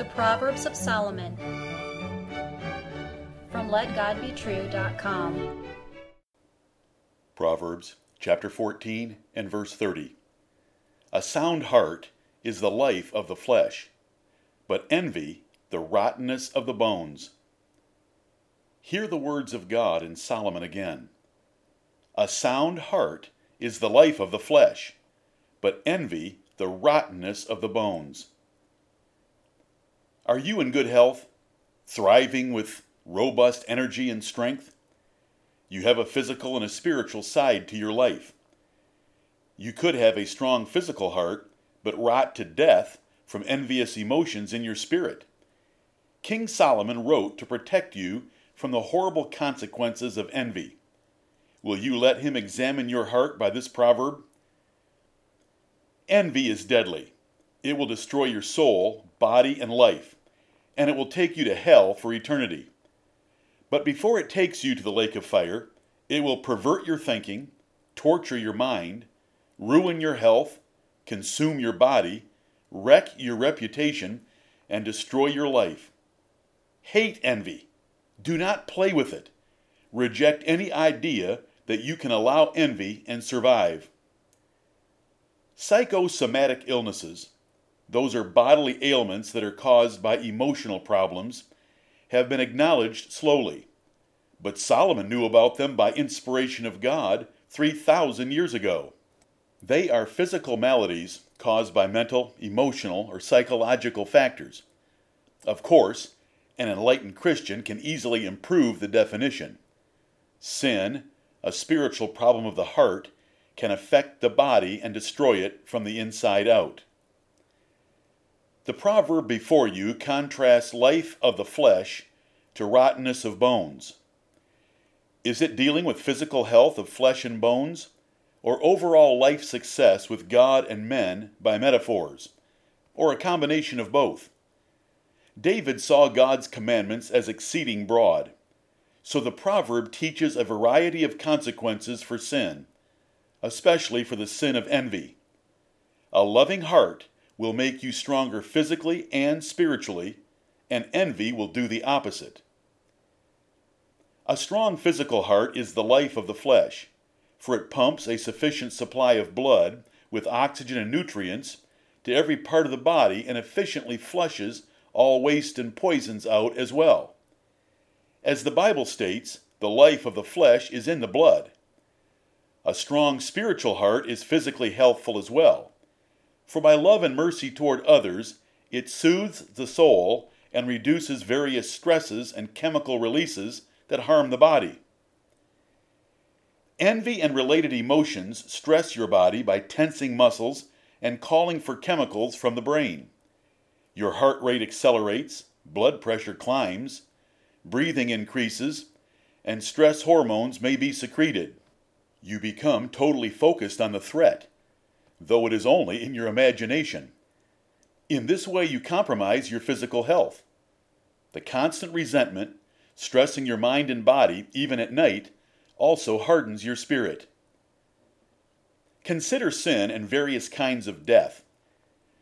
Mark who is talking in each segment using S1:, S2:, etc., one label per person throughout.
S1: The Proverbs of Solomon from LetGodBetrue.com.
S2: Proverbs chapter 14 and verse 30. A sound heart is the life of the flesh, but envy the rottenness of the bones. Hear the words of God in Solomon again. A sound heart is the life of the flesh, but envy the rottenness of the bones. Are you in good health, thriving with robust energy and strength? You have a physical and a spiritual side to your life. You could have a strong physical heart, but rot to death from envious emotions in your spirit. King Solomon wrote to protect you from the horrible consequences of envy. Will you let him examine your heart by this proverb? Envy is deadly. It will destroy your soul, body, and life, and it will take you to hell for eternity. But before it takes you to the lake of fire, it will pervert your thinking, torture your mind, ruin your health, consume your body, wreck your reputation, and destroy your life. Hate envy. Do not play with it. Reject any idea that you can allow envy and survive. Psychosomatic illnesses, those are bodily ailments that are caused by emotional problems, have been acknowledged slowly. But Solomon knew about them by inspiration of God 3,000 years ago. They are physical maladies caused by mental, emotional, or psychological factors. Of course, an enlightened Christian can easily improve the definition. Sin, a spiritual problem of the heart, can affect the body and destroy it from the inside out. The proverb before you contrasts life of the flesh to rottenness of bones. Is it dealing with physical health of flesh and bones, or overall life success with God and men by metaphors, or a combination of both? David saw God's commandments as exceeding broad, so the proverb teaches a variety of consequences for sin, especially for the sin of envy. A loving heart will make you stronger physically and spiritually, and envy will do the opposite. A strong physical heart is the life of the flesh, for it pumps a sufficient supply of blood with oxygen and nutrients to every part of the body and efficiently flushes all waste and poisons out as well. As the Bible states, the life of the flesh is in the blood. A strong spiritual heart is physically healthful as well. For by love and mercy toward others, it soothes the soul and reduces various stresses and chemical releases that harm the body. Envy and related emotions stress your body by tensing muscles and calling for chemicals from the brain. Your heart rate accelerates, blood pressure climbs, breathing increases, and stress hormones may be secreted. You become totally focused on the threat, though it is only in your imagination. In this way, you compromise your physical health. The constant resentment stressing your mind and body, even at night, also hardens your spirit. Consider sin and various kinds of death.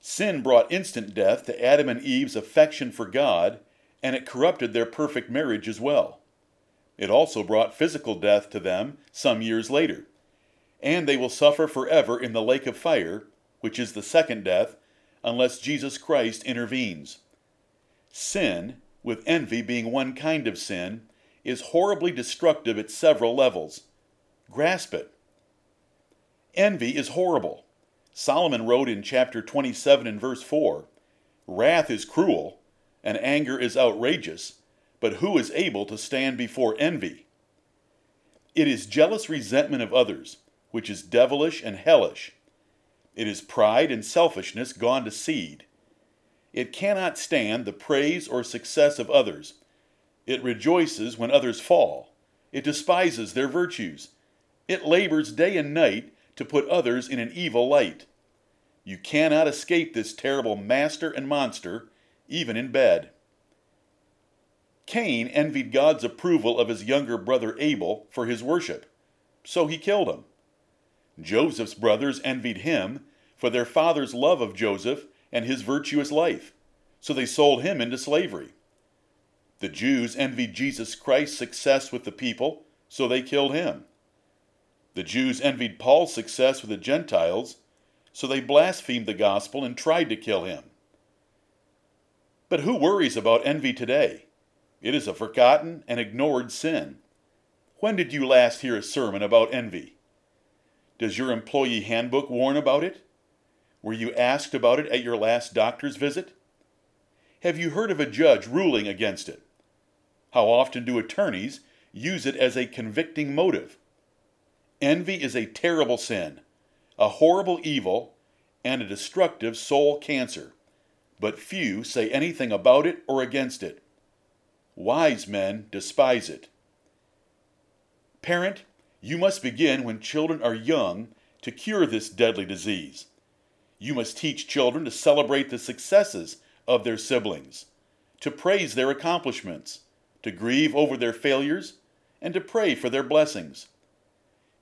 S2: Sin brought instant death to Adam and Eve's affection for God, and it corrupted their perfect marriage as well. It also brought physical death to them some years later, and they will suffer forever in the lake of fire, which is the second death, unless Jesus Christ intervenes. Sin, with envy being one kind of sin, is horribly destructive at several levels. Grasp it. Envy is horrible. Solomon wrote in chapter 27 and verse 4 Wrath is cruel, and anger is outrageous, but who is able to stand before envy? It is jealous resentment of others, which is devilish and hellish. It is pride and selfishness gone to seed. It cannot stand the praise or success of others. It rejoices when others fall. It despises their virtues. It labors day and night to put others in an evil light. You cannot escape this terrible master and monster, even in bed. Cain envied God's approval of his younger brother Abel for his worship, so he killed him. Joseph's brothers envied him for their father's love of Joseph and his virtuous life, so they sold him into slavery. The Jews envied Jesus Christ's success with the people, so they killed him. The Jews envied Paul's success with the Gentiles, so they blasphemed the gospel and tried to kill him. But who worries about envy today? It is a forgotten and ignored sin. When did you last hear a sermon about envy? Does your employee handbook warn about it? Were you asked about it at your last doctor's visit? Have you heard of a judge ruling against it? How often do attorneys use it as a convicting motive? Envy is a terrible sin, a horrible evil, and a destructive soul cancer, but few say anything about it or against it. Wise men despise it. Parent, you must begin when children are young to cure this deadly disease. You must teach children to celebrate the successes of their siblings, to praise their accomplishments, to grieve over their failures, and to pray for their blessings.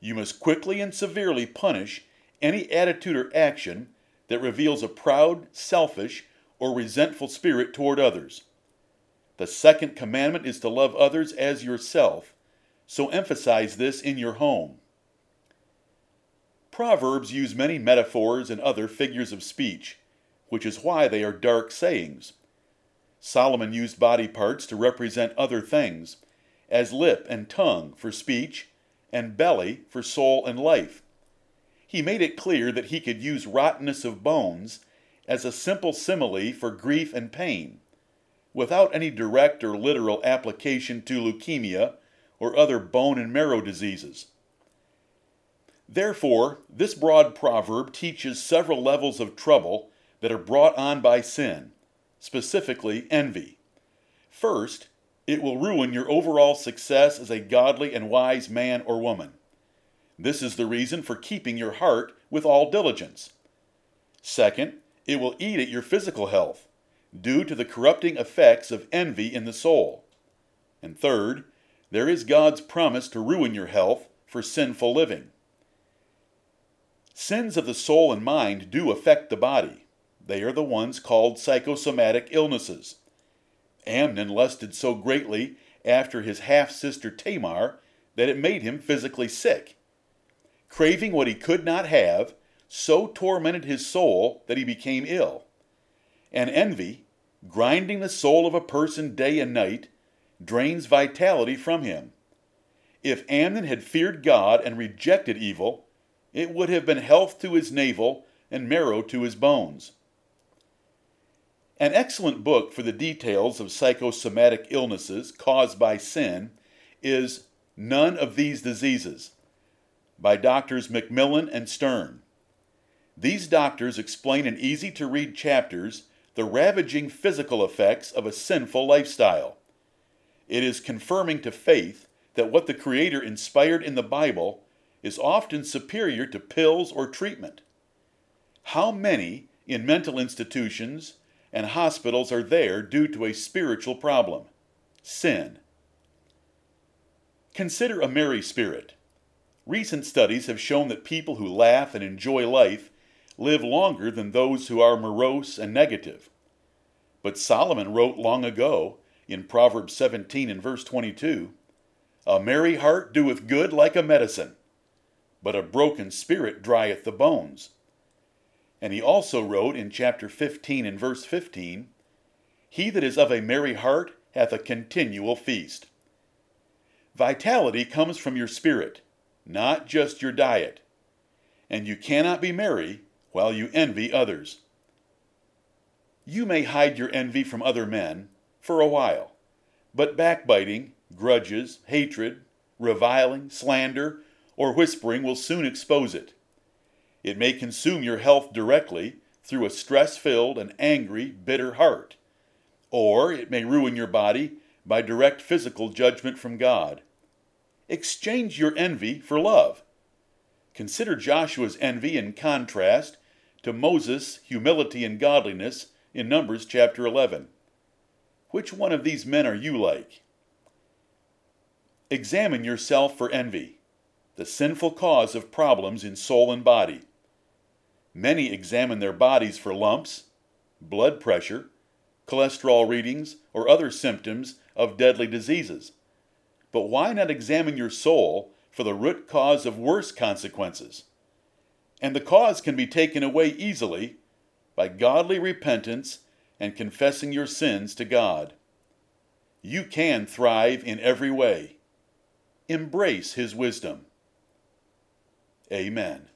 S2: You must quickly and severely punish any attitude or action that reveals a proud, selfish, or resentful spirit toward others. The second commandment is to love others as yourself, so emphasize this in your home. Proverbs use many metaphors and other figures of speech, which is why they are dark sayings. Solomon used body parts to represent other things, as lip and tongue for speech, and belly for soul and life. He made it clear that he could use rottenness of bones as a simple simile for grief and pain, without any direct or literal application to leukemia or other bone and marrow diseases. Therefore, this broad proverb teaches several levels of trouble that are brought on by sin, specifically envy. First, it will ruin your overall success as a godly and wise man or woman. This is the reason for keeping your heart with all diligence. Second, it will eat at your physical health, due to the corrupting effects of envy in the soul. And third, there is God's promise to ruin your health for sinful living. Sins of the soul and mind do affect the body. They are the ones called psychosomatic illnesses. Amnon lusted so greatly after his half sister Tamar that it made him physically sick. Craving what he could not have so tormented his soul that he became ill. And envy, grinding the soul of a person day and night, drains vitality from him. If Amnon had feared God and rejected evil, it would have been health to his navel and marrow to his bones. An excellent book for the details of psychosomatic illnesses caused by sin is None of These Diseases by Doctors McMillen and Stern. These doctors explain in easy to read chapters the ravaging physical effects of a sinful lifestyle. It is confirming to faith that what the Creator inspired in the Bible is often superior to pills or treatment. How many in mental institutions and hospitals are there due to a spiritual problem sin. Consider a merry spirit. Recent studies have shown that people who laugh and enjoy life live longer than those who are morose and negative. But Solomon wrote long ago in Proverbs 17 and verse 22 A merry heart doeth good like a medicine, but a broken spirit drieth the bones. And he also wrote in chapter 15 and verse 15 He that is of a merry heart hath a continual feast. Vitality comes from your spirit, not just your diet. And you cannot be merry while you envy others. You may hide your envy from other men for a while, but backbiting, grudges, hatred, reviling, slander, or whispering will soon expose it. It may consume your health directly through a stress filled and angry, bitter heart. Or it may ruin your body by direct physical judgment from God. Exchange your envy for love. Consider Joshua's envy in contrast to Moses' humility and godliness in Numbers chapter 11. Which one of these men are you like? Examine yourself for envy, the sinful cause of problems in soul and body. Many examine their bodies for lumps, blood pressure, cholesterol readings, or other symptoms of deadly diseases. But why not examine your soul for the root cause of worse consequences? And the cause can be taken away easily by godly repentance and confessing your sins to God. You can thrive in every way. Embrace His wisdom. Amen.